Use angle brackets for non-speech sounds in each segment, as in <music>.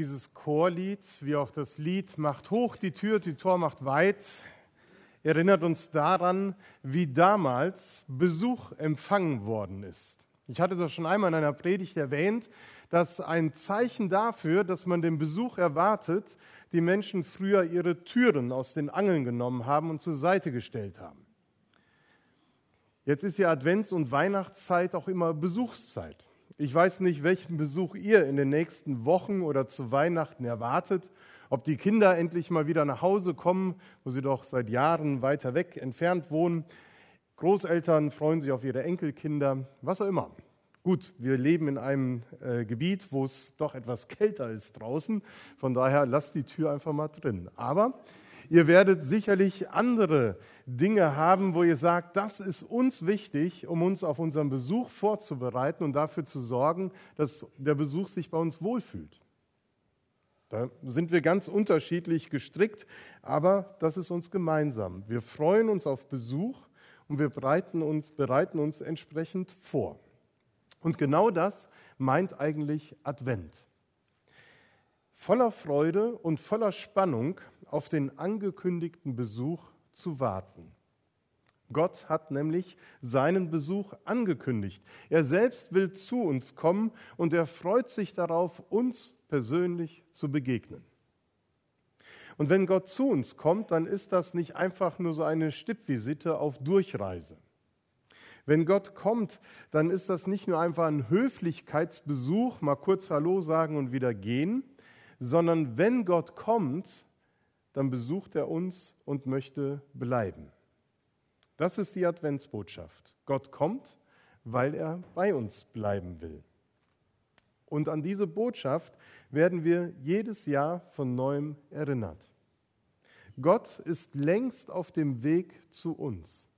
Dieses Chorlied, wie auch das Lied Macht hoch die Tür, die Tor macht weit, erinnert uns daran, wie damals Besuch empfangen worden ist. Ich hatte das schon einmal in einer Predigt erwähnt, dass ein Zeichen dafür, dass man den Besuch erwartet, die Menschen früher ihre Türen aus den Angeln genommen haben und zur Seite gestellt haben. Jetzt ist ja Advents- und Weihnachtszeit auch immer Besuchszeit. Ich weiß nicht, welchen Besuch ihr in den nächsten Wochen oder zu Weihnachten erwartet, ob die Kinder endlich mal wieder nach Hause kommen, wo sie doch seit Jahren weiter weg entfernt wohnen. Großeltern freuen sich auf ihre Enkelkinder, was auch immer. Gut, wir leben in einem äh, Gebiet, wo es doch etwas kälter ist draußen. Von daher lasst die Tür einfach mal drin. Aber Ihr werdet sicherlich andere Dinge haben, wo ihr sagt, das ist uns wichtig, um uns auf unseren Besuch vorzubereiten und dafür zu sorgen, dass der Besuch sich bei uns wohlfühlt. Da sind wir ganz unterschiedlich gestrickt, aber das ist uns gemeinsam. Wir freuen uns auf Besuch und wir bereiten uns, bereiten uns entsprechend vor. Und genau das meint eigentlich Advent. Voller Freude und voller Spannung auf den angekündigten Besuch zu warten. Gott hat nämlich seinen Besuch angekündigt. Er selbst will zu uns kommen und er freut sich darauf, uns persönlich zu begegnen. Und wenn Gott zu uns kommt, dann ist das nicht einfach nur so eine Stippvisite auf Durchreise. Wenn Gott kommt, dann ist das nicht nur einfach ein Höflichkeitsbesuch, mal kurz Hallo sagen und wieder gehen, sondern wenn Gott kommt, dann besucht er uns und möchte bleiben. Das ist die Adventsbotschaft. Gott kommt, weil er bei uns bleiben will. Und an diese Botschaft werden wir jedes Jahr von neuem erinnert. Gott ist längst auf dem Weg zu uns.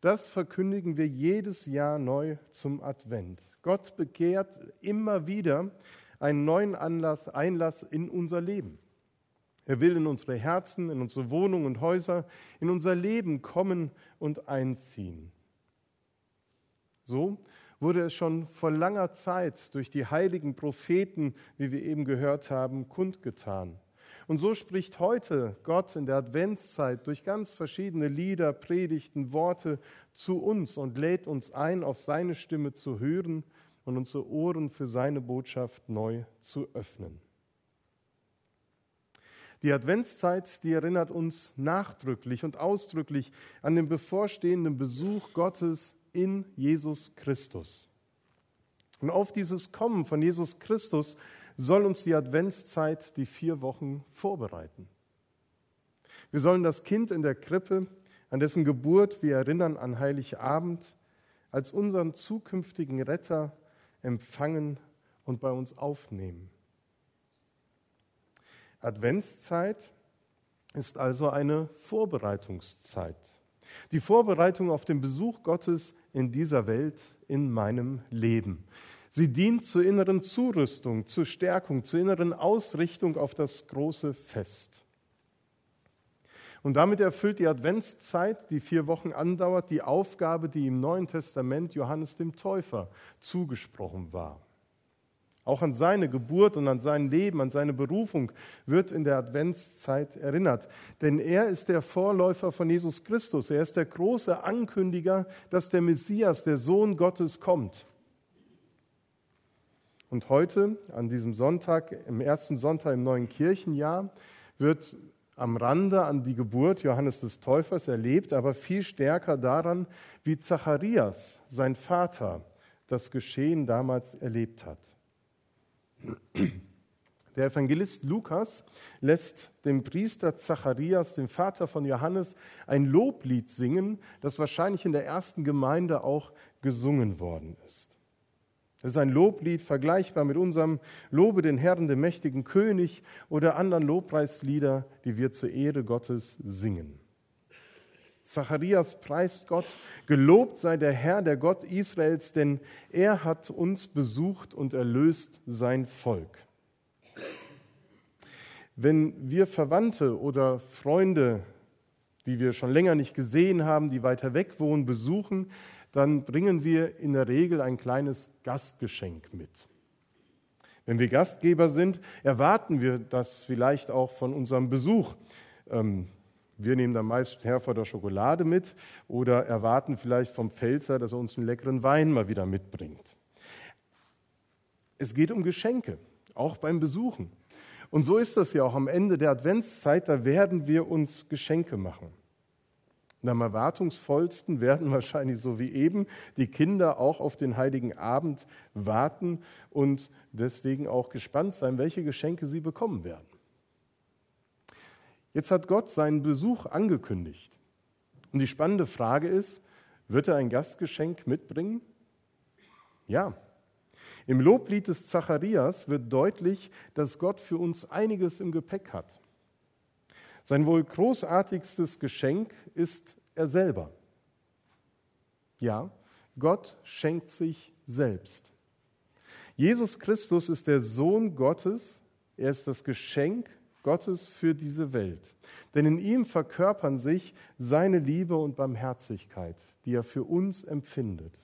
Das verkündigen wir jedes Jahr neu zum Advent. Gott bekehrt immer wieder einen neuen Anlass, Einlass in unser Leben. Er will in unsere Herzen, in unsere Wohnungen und Häuser, in unser Leben kommen und einziehen. So wurde es schon vor langer Zeit durch die heiligen Propheten, wie wir eben gehört haben, kundgetan. Und so spricht heute Gott in der Adventszeit durch ganz verschiedene Lieder, Predigten, Worte zu uns und lädt uns ein, auf seine Stimme zu hören und unsere Ohren für seine Botschaft neu zu öffnen. Die Adventszeit, die erinnert uns nachdrücklich und ausdrücklich an den bevorstehenden Besuch Gottes in Jesus Christus. Und auf dieses Kommen von Jesus Christus soll uns die Adventszeit die vier Wochen vorbereiten. Wir sollen das Kind in der Krippe, an dessen Geburt wir erinnern an Heiligabend, als unseren zukünftigen Retter empfangen und bei uns aufnehmen. Adventszeit ist also eine Vorbereitungszeit. Die Vorbereitung auf den Besuch Gottes in dieser Welt, in meinem Leben. Sie dient zur inneren Zurüstung, zur Stärkung, zur inneren Ausrichtung auf das große Fest. Und damit erfüllt die Adventszeit, die vier Wochen andauert, die Aufgabe, die im Neuen Testament Johannes dem Täufer zugesprochen war. Auch an seine Geburt und an sein Leben, an seine Berufung wird in der Adventszeit erinnert. Denn er ist der Vorläufer von Jesus Christus. Er ist der große Ankündiger, dass der Messias, der Sohn Gottes, kommt. Und heute, an diesem Sonntag, im ersten Sonntag im neuen Kirchenjahr, wird am Rande an die Geburt Johannes des Täufers erlebt, aber viel stärker daran, wie Zacharias, sein Vater, das Geschehen damals erlebt hat. Der Evangelist Lukas lässt dem Priester Zacharias, dem Vater von Johannes, ein Loblied singen, das wahrscheinlich in der ersten Gemeinde auch gesungen worden ist. Das ist ein Loblied vergleichbar mit unserem Lobe den Herrn, dem mächtigen König oder anderen Lobpreislieder, die wir zur Ehre Gottes singen. Zacharias preist Gott, gelobt sei der Herr, der Gott Israels, denn er hat uns besucht und erlöst sein Volk. Wenn wir Verwandte oder Freunde, die wir schon länger nicht gesehen haben, die weiter weg wohnen, besuchen, dann bringen wir in der Regel ein kleines Gastgeschenk mit. Wenn wir Gastgeber sind, erwarten wir das vielleicht auch von unserem Besuch. Ähm, wir nehmen dann meist Herforder Schokolade mit oder erwarten vielleicht vom Pfälzer, dass er uns einen leckeren Wein mal wieder mitbringt. Es geht um Geschenke, auch beim Besuchen. Und so ist das ja auch am Ende der Adventszeit, da werden wir uns Geschenke machen. Und am erwartungsvollsten werden <laughs> wahrscheinlich so wie eben die Kinder auch auf den heiligen Abend warten und deswegen auch gespannt sein, welche Geschenke sie bekommen werden. Jetzt hat Gott seinen Besuch angekündigt. Und die spannende Frage ist, wird er ein Gastgeschenk mitbringen? Ja. Im Loblied des Zacharias wird deutlich, dass Gott für uns einiges im Gepäck hat. Sein wohl großartigstes Geschenk ist er selber. Ja, Gott schenkt sich selbst. Jesus Christus ist der Sohn Gottes, er ist das Geschenk Gottes für diese Welt. Denn in ihm verkörpern sich seine Liebe und Barmherzigkeit, die er für uns empfindet.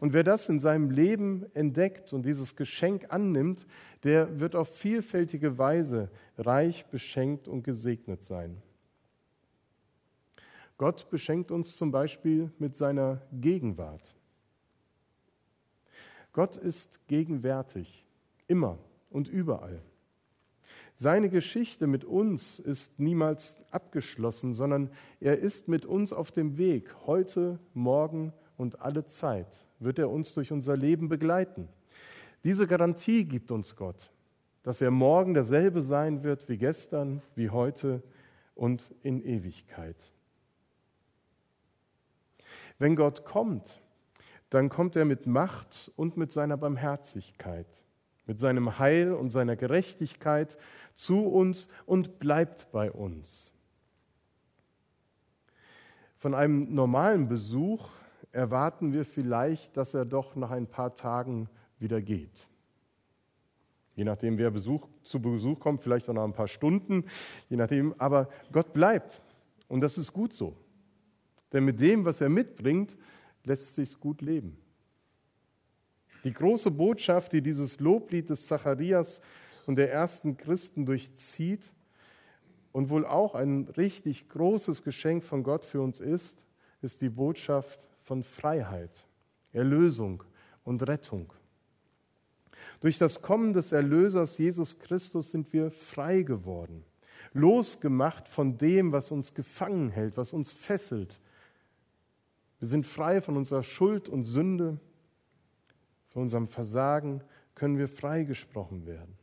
Und wer das in seinem Leben entdeckt und dieses Geschenk annimmt, der wird auf vielfältige Weise reich beschenkt und gesegnet sein. Gott beschenkt uns zum Beispiel mit seiner Gegenwart. Gott ist gegenwärtig, immer und überall. Seine Geschichte mit uns ist niemals abgeschlossen, sondern er ist mit uns auf dem Weg, heute, morgen und alle Zeit wird er uns durch unser Leben begleiten. Diese Garantie gibt uns Gott, dass er morgen derselbe sein wird wie gestern, wie heute und in Ewigkeit. Wenn Gott kommt, dann kommt er mit Macht und mit seiner Barmherzigkeit, mit seinem Heil und seiner Gerechtigkeit zu uns und bleibt bei uns. Von einem normalen Besuch erwarten wir vielleicht, dass er doch nach ein paar Tagen wieder geht. Je nachdem, wer Besuch, zu Besuch kommt, vielleicht auch nach ein paar Stunden, je nachdem. Aber Gott bleibt. Und das ist gut so. Denn mit dem, was er mitbringt, lässt sich gut leben. Die große Botschaft, die dieses Loblied des Zacharias und der ersten Christen durchzieht und wohl auch ein richtig großes Geschenk von Gott für uns ist, ist die Botschaft von Freiheit, Erlösung und Rettung. Durch das Kommen des Erlösers Jesus Christus sind wir frei geworden, losgemacht von dem, was uns gefangen hält, was uns fesselt. Wir sind frei von unserer Schuld und Sünde, von unserem Versagen können wir freigesprochen werden.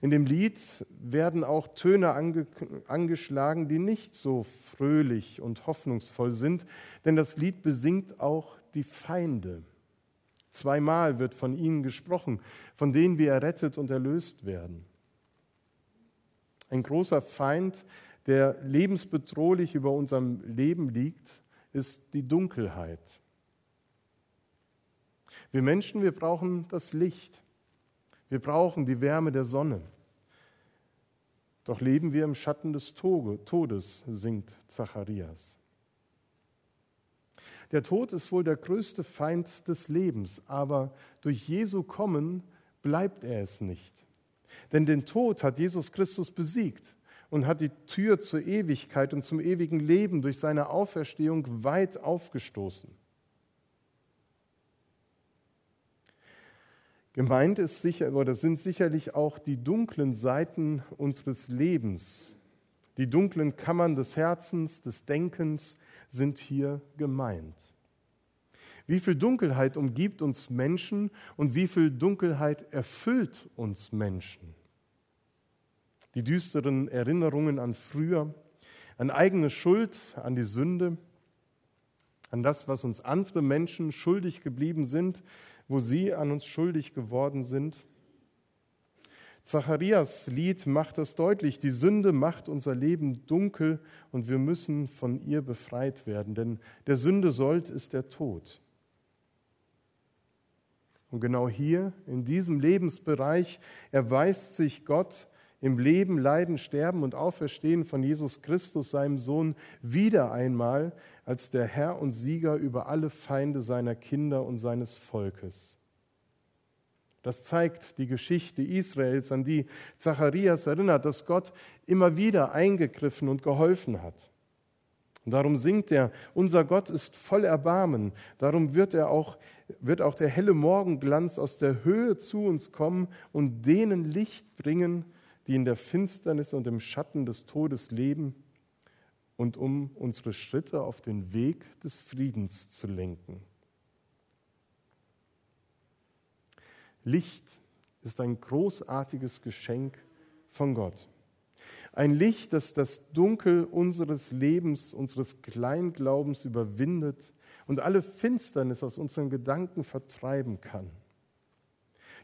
In dem Lied werden auch Töne ange angeschlagen, die nicht so fröhlich und hoffnungsvoll sind, denn das Lied besingt auch die Feinde. Zweimal wird von ihnen gesprochen, von denen wir errettet und erlöst werden. Ein großer Feind, der lebensbedrohlich über unserem Leben liegt, ist die Dunkelheit. Wir Menschen, wir brauchen das Licht. Wir brauchen die Wärme der Sonne. Doch leben wir im Schatten des Todes, singt Zacharias. Der Tod ist wohl der größte Feind des Lebens, aber durch Jesu Kommen bleibt er es nicht. Denn den Tod hat Jesus Christus besiegt und hat die Tür zur Ewigkeit und zum ewigen Leben durch seine Auferstehung weit aufgestoßen. Gemeint ist sicher, oder sind sicherlich auch die dunklen Seiten unseres Lebens. Die dunklen Kammern des Herzens, des Denkens sind hier gemeint. Wie viel Dunkelheit umgibt uns Menschen und wie viel Dunkelheit erfüllt uns Menschen? Die düsteren Erinnerungen an früher, an eigene Schuld, an die Sünde, an das, was uns andere Menschen schuldig geblieben sind, wo sie an uns schuldig geworden sind. Zacharias Lied macht das deutlich, die Sünde macht unser Leben dunkel und wir müssen von ihr befreit werden, denn der Sünde sollt ist der Tod. Und genau hier, in diesem Lebensbereich, erweist sich Gott im Leben, Leiden, Sterben und Auferstehen von Jesus Christus, seinem Sohn, wieder einmal als der Herr und Sieger über alle Feinde seiner Kinder und seines Volkes. Das zeigt die Geschichte Israels, an die Zacharias erinnert, dass Gott immer wieder eingegriffen und geholfen hat. Und darum singt er, unser Gott ist voll Erbarmen. Darum wird, er auch, wird auch der helle Morgenglanz aus der Höhe zu uns kommen und denen Licht bringen, die in der Finsternis und im Schatten des Todes leben und um unsere Schritte auf den Weg des Friedens zu lenken. Licht ist ein großartiges Geschenk von Gott. Ein Licht, das das Dunkel unseres Lebens, unseres Kleinglaubens überwindet und alle Finsternis aus unseren Gedanken vertreiben kann.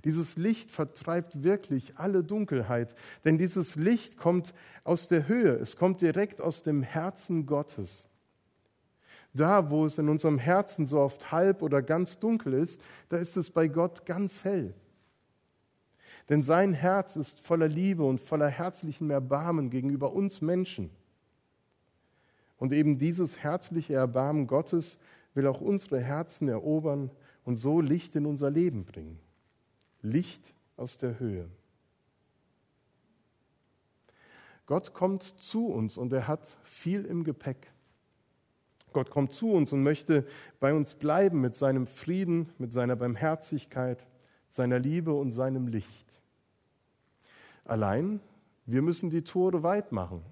Dieses Licht vertreibt wirklich alle Dunkelheit, denn dieses Licht kommt aus der Höhe, es kommt direkt aus dem Herzen Gottes. Da, wo es in unserem Herzen so oft halb oder ganz dunkel ist, da ist es bei Gott ganz hell. Denn sein Herz ist voller Liebe und voller herzlichen Erbarmen gegenüber uns Menschen. Und eben dieses herzliche Erbarmen Gottes will auch unsere Herzen erobern und so Licht in unser Leben bringen. Licht aus der Höhe. Gott kommt zu uns und er hat viel im Gepäck. Gott kommt zu uns und möchte bei uns bleiben mit seinem Frieden, mit seiner Barmherzigkeit, seiner Liebe und seinem Licht. Allein, wir müssen die Tore weit machen.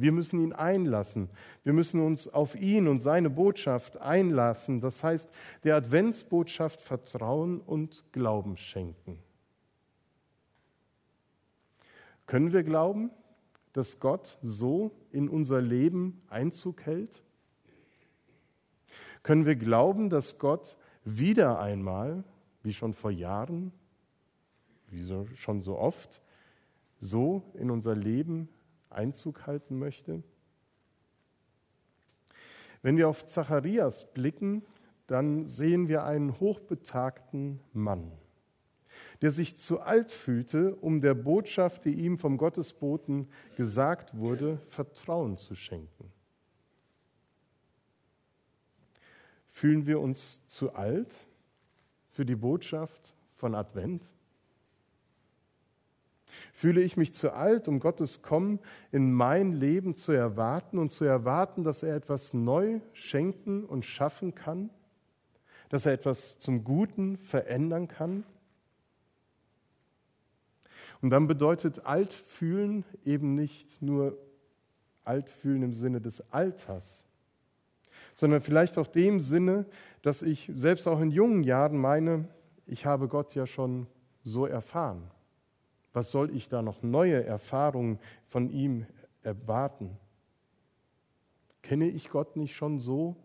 Wir müssen ihn einlassen. Wir müssen uns auf ihn und seine Botschaft einlassen. Das heißt, der Adventsbotschaft Vertrauen und Glauben schenken. Können wir glauben, dass Gott so in unser Leben Einzug hält? Können wir glauben, dass Gott wieder einmal, wie schon vor Jahren, wie schon so oft, so in unser Leben Einzug halten möchte? Wenn wir auf Zacharias blicken, dann sehen wir einen hochbetagten Mann, der sich zu alt fühlte, um der Botschaft, die ihm vom Gottesboten gesagt wurde, Vertrauen zu schenken. Fühlen wir uns zu alt für die Botschaft von Advent? Fühle ich mich zu alt, um Gottes Kommen in mein Leben zu erwarten und zu erwarten, dass er etwas neu schenken und schaffen kann? Dass er etwas zum Guten verändern kann? Und dann bedeutet alt fühlen eben nicht nur alt fühlen im Sinne des Alters, sondern vielleicht auch dem Sinne, dass ich selbst auch in jungen Jahren meine, ich habe Gott ja schon so erfahren. Was soll ich da noch neue Erfahrungen von ihm erwarten? Kenne ich Gott nicht schon so,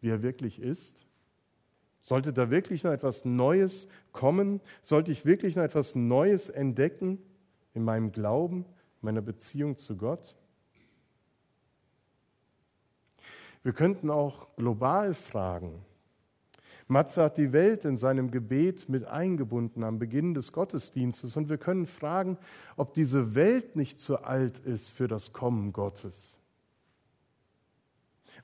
wie er wirklich ist? Sollte da wirklich noch etwas Neues kommen? Sollte ich wirklich noch etwas Neues entdecken in meinem Glauben, meiner Beziehung zu Gott? Wir könnten auch global fragen, Matze hat die Welt in seinem Gebet mit eingebunden am Beginn des Gottesdienstes und wir können fragen, ob diese Welt nicht zu alt ist für das Kommen Gottes.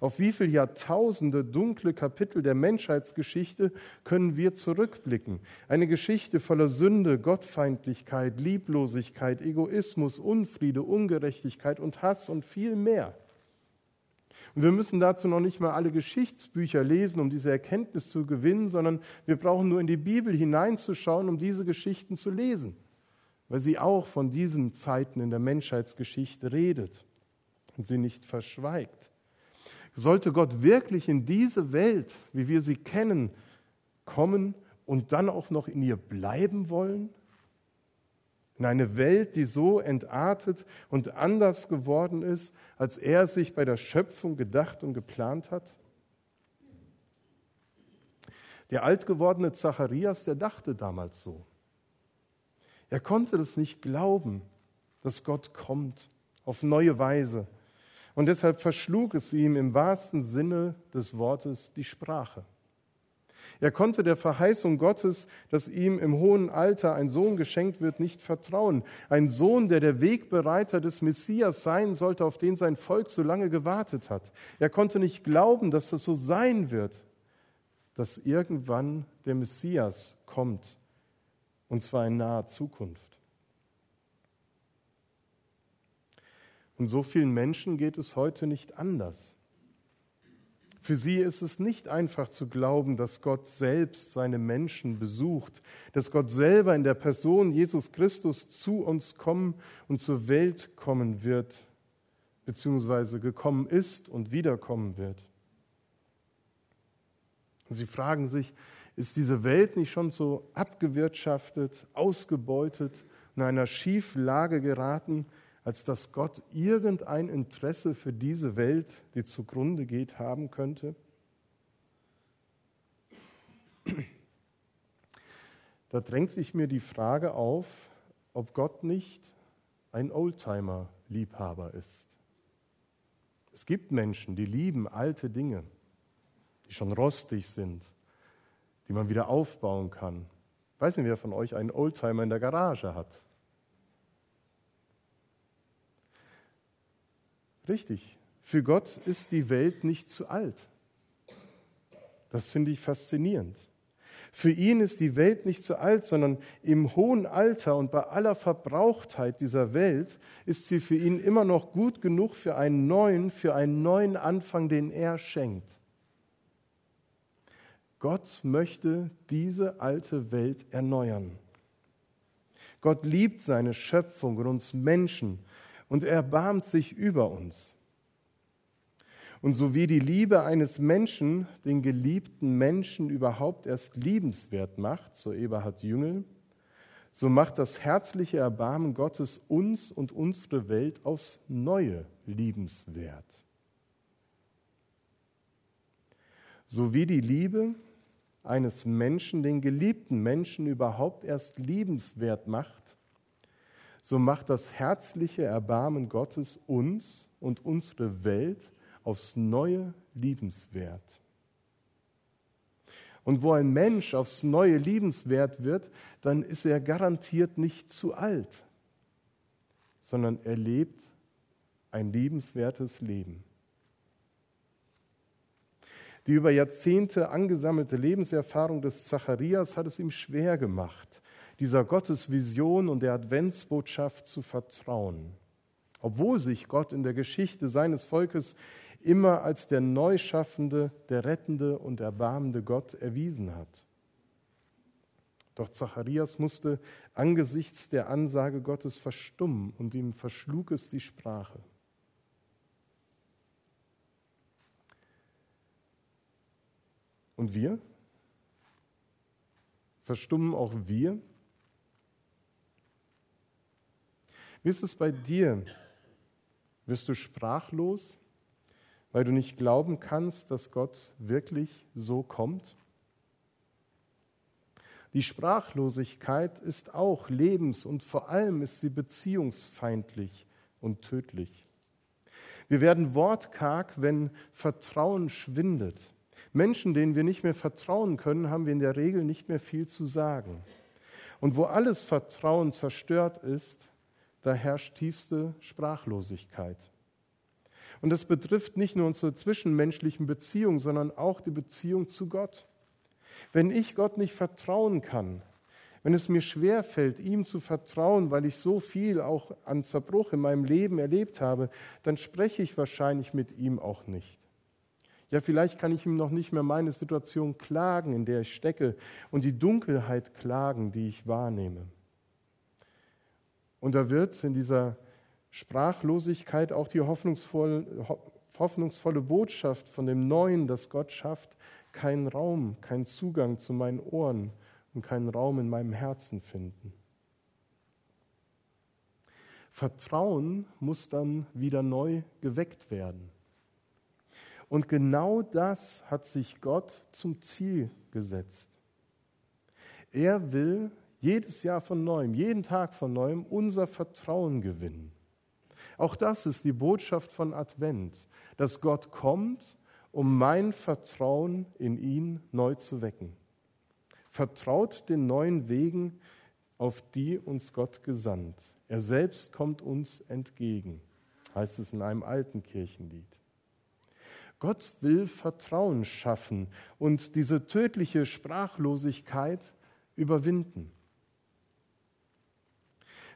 Auf wie viele Jahrtausende dunkle Kapitel der Menschheitsgeschichte können wir zurückblicken? Eine Geschichte voller Sünde, Gottfeindlichkeit, Lieblosigkeit, Egoismus, Unfriede, Ungerechtigkeit und Hass und viel mehr. Und wir müssen dazu noch nicht mal alle Geschichtsbücher lesen, um diese Erkenntnis zu gewinnen, sondern wir brauchen nur in die Bibel hineinzuschauen, um diese Geschichten zu lesen, weil sie auch von diesen Zeiten in der Menschheitsgeschichte redet und sie nicht verschweigt. Sollte Gott wirklich in diese Welt, wie wir sie kennen, kommen und dann auch noch in ihr bleiben wollen? In eine Welt, die so entartet und anders geworden ist, als er sich bei der Schöpfung gedacht und geplant hat? Der altgewordene Zacharias, der dachte damals so. Er konnte das nicht glauben, dass Gott kommt auf neue Weise. Und deshalb verschlug es ihm im wahrsten Sinne des Wortes die Sprache. Er konnte der Verheißung Gottes, dass ihm im hohen Alter ein Sohn geschenkt wird, nicht vertrauen. Ein Sohn, der der Wegbereiter des Messias sein sollte, auf den sein Volk so lange gewartet hat. Er konnte nicht glauben, dass das so sein wird, dass irgendwann der Messias kommt, und zwar in naher Zukunft. Und so vielen Menschen geht es heute nicht anders. Für sie ist es nicht einfach zu glauben, dass Gott selbst seine Menschen besucht, dass Gott selber in der Person Jesus Christus zu uns kommen und zur Welt kommen wird, beziehungsweise gekommen ist und wiederkommen wird. Und sie fragen sich, ist diese Welt nicht schon so abgewirtschaftet, ausgebeutet in einer Schieflage geraten, als dass Gott irgendein Interesse für diese Welt, die zugrunde geht, haben könnte? <clears throat> Da drängt sich mir die Frage auf, ob Gott nicht ein Oldtimer-Liebhaber ist. Es gibt Menschen, die lieben alte Dinge, die schon rostig sind, die man wieder aufbauen kann. Ich weiß nicht, wer von euch einen Oldtimer in der Garage hat. Richtig. Für Gott ist die Welt nicht zu alt. Das finde ich faszinierend. Für ihn ist die Welt nicht zu alt, sondern im hohen Alter und bei aller Verbrauchtheit dieser Welt ist sie für ihn immer noch gut genug für einen neuen, für einen neuen Anfang, den er schenkt. Gott möchte diese alte Welt erneuern. Gott liebt seine Schöpfung und uns Menschen und er erbarmt sich über uns. Und so wie die Liebe eines Menschen den geliebten Menschen überhaupt erst liebenswert macht, so Eberhard Jüngel, so macht das herzliche Erbarmen Gottes uns und unsere Welt aufs Neue liebenswert. So wie die Liebe eines Menschen den geliebten Menschen überhaupt erst liebenswert macht, so macht das herzliche Erbarmen Gottes uns und unsere Welt aufs Neue liebenswert. Und wo ein Mensch aufs Neue liebenswert wird, dann ist er garantiert nicht zu alt, sondern er lebt ein liebenswertes Leben. Die über Jahrzehnte angesammelte Lebenserfahrung des Zacharias hat es ihm schwer gemacht, dieser Gottesvision und der Adventsbotschaft zu vertrauen, obwohl sich Gott in der Geschichte seines Volkes immer als der Neuschaffende, der Rettende und Erbarmende Gott erwiesen hat. Doch Zacharias musste angesichts der Ansage Gottes verstummen und ihm verschlug es die Sprache. Und wir? Verstummen auch wir? Wie ist es bei dir? Wirst du sprachlos, weil du nicht glauben kannst, dass Gott wirklich so kommt? Die Sprachlosigkeit ist auch lebens- und vor allem ist sie beziehungsfeindlich und tödlich. Wir werden wortkarg, wenn Vertrauen schwindet. Menschen, denen wir nicht mehr vertrauen können, haben wir in der Regel nicht mehr viel zu sagen. Und wo alles Vertrauen zerstört ist, da herrscht tiefste Sprachlosigkeit. Und das betrifft nicht nur unsere zwischenmenschlichen Beziehungen, sondern auch die Beziehung zu Gott. Wenn ich Gott nicht vertrauen kann, wenn es mir schwer fällt, ihm zu vertrauen, weil ich so viel auch an Zerbruch in meinem Leben erlebt habe, dann spreche ich wahrscheinlich mit ihm auch nicht. Ja, vielleicht kann ich ihm noch nicht mehr meine Situation klagen, in der ich stecke, und die Dunkelheit klagen, die ich wahrnehme. Und da wird in dieser Sprachlosigkeit auch die hoffnungsvolle, Botschaft von dem Neuen, das Gott schafft, keinen Raum, keinen Zugang zu meinen Ohren und keinen Raum in meinem Herzen finden. Vertrauen muss dann wieder neu geweckt werden. Und genau das hat sich Gott zum Ziel gesetzt. Er will jedes Jahr von neuem, jeden Tag von neuem unser Vertrauen gewinnen. Auch das ist die Botschaft von Advent, dass Gott kommt um mein Vertrauen in ihn neu zu wecken. Vertraut den neuen Wegen, auf die uns Gott gesandt. Er selbst kommt uns entgegen, heißt es in einem alten Kirchenlied. Gott will Vertrauen schaffen und diese tödliche Sprachlosigkeit überwinden.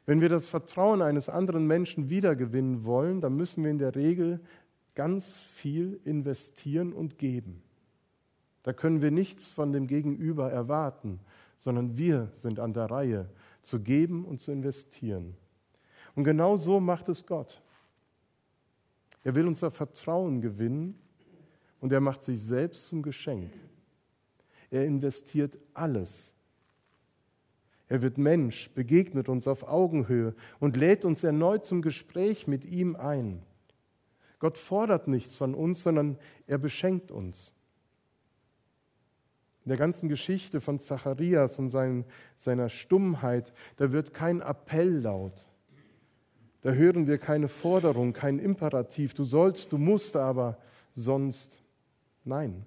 Wenn wir das Vertrauen eines anderen Menschen wiedergewinnen wollen, dann müssen wir in der Regel ganz viel investieren und geben. Da können wir nichts von dem Gegenüber erwarten, sondern wir sind an der Reihe, zu geben und zu investieren. Und genau so macht es Gott. Er will unser Vertrauen gewinnen und er macht sich selbst zum Geschenk. Er investiert alles. Er wird Mensch, begegnet uns auf Augenhöhe und lädt uns erneut zum Gespräch mit ihm ein. Gott fordert nichts von uns, sondern er beschenkt uns. In der ganzen Geschichte von Zacharias und sein, seiner Stummheit, da wird kein Appell laut. Da hören wir keine Forderung, kein Imperativ. Du sollst, du musst aber, sonst nein.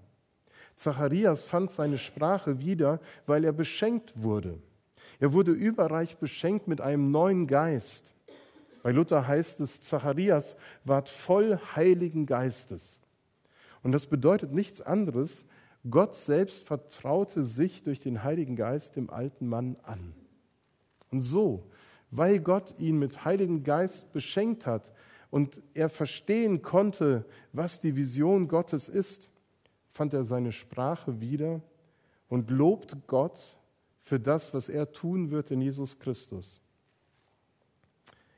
Zacharias fand seine Sprache wieder, weil er beschenkt wurde. Er wurde überreich beschenkt mit einem neuen Geist. Bei Luther heißt es, Zacharias ward voll Heiligen Geistes. Und das bedeutet nichts anderes, Gott selbst vertraute sich durch den Heiligen Geist dem alten Mann an. Und so, weil Gott ihn mit Heiligen Geist beschenkt hat und er verstehen konnte, was die Vision Gottes ist, fand er seine Sprache wieder und lobt Gott für das, was er tun wird in Jesus Christus.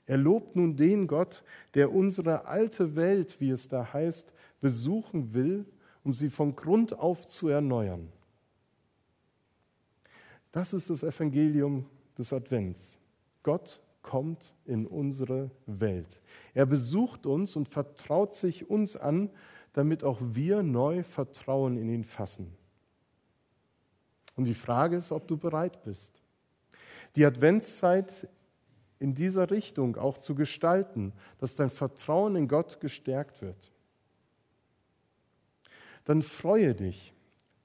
Er lobt nun den Gott, der unsere alte Welt, wie es da heißt, besuchen will um sie von Grund auf zu erneuern. Das ist das Evangelium des Advents. Gott kommt in unsere Welt. Er besucht uns und vertraut sich uns an, damit auch wir neu Vertrauen in ihn fassen. Und die Frage ist, ob du bereit bist, die Adventszeit in dieser Richtung auch zu gestalten, dass dein Vertrauen in Gott gestärkt wird dann freue dich,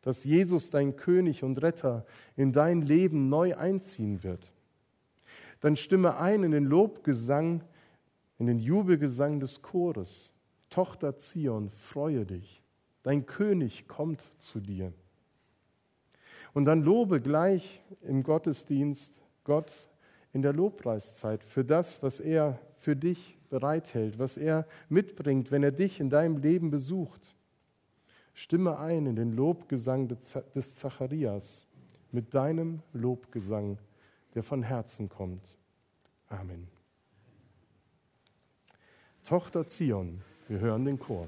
dass Jesus, dein König und Retter, in dein Leben neu einziehen wird. Dann stimme ein in den Lobgesang, in den Jubelgesang des Chores. Tochter Zion, freue dich, dein König kommt zu dir. Und dann lobe gleich im Gottesdienst Gott in der Lobpreiszeit für das, was er für dich bereithält, was er mitbringt, wenn er dich in deinem Leben besucht. Stimme ein in den Lobgesang des Zacharias mit deinem Lobgesang, der von Herzen kommt. Amen. Tochter Zion, wir hören den Chor.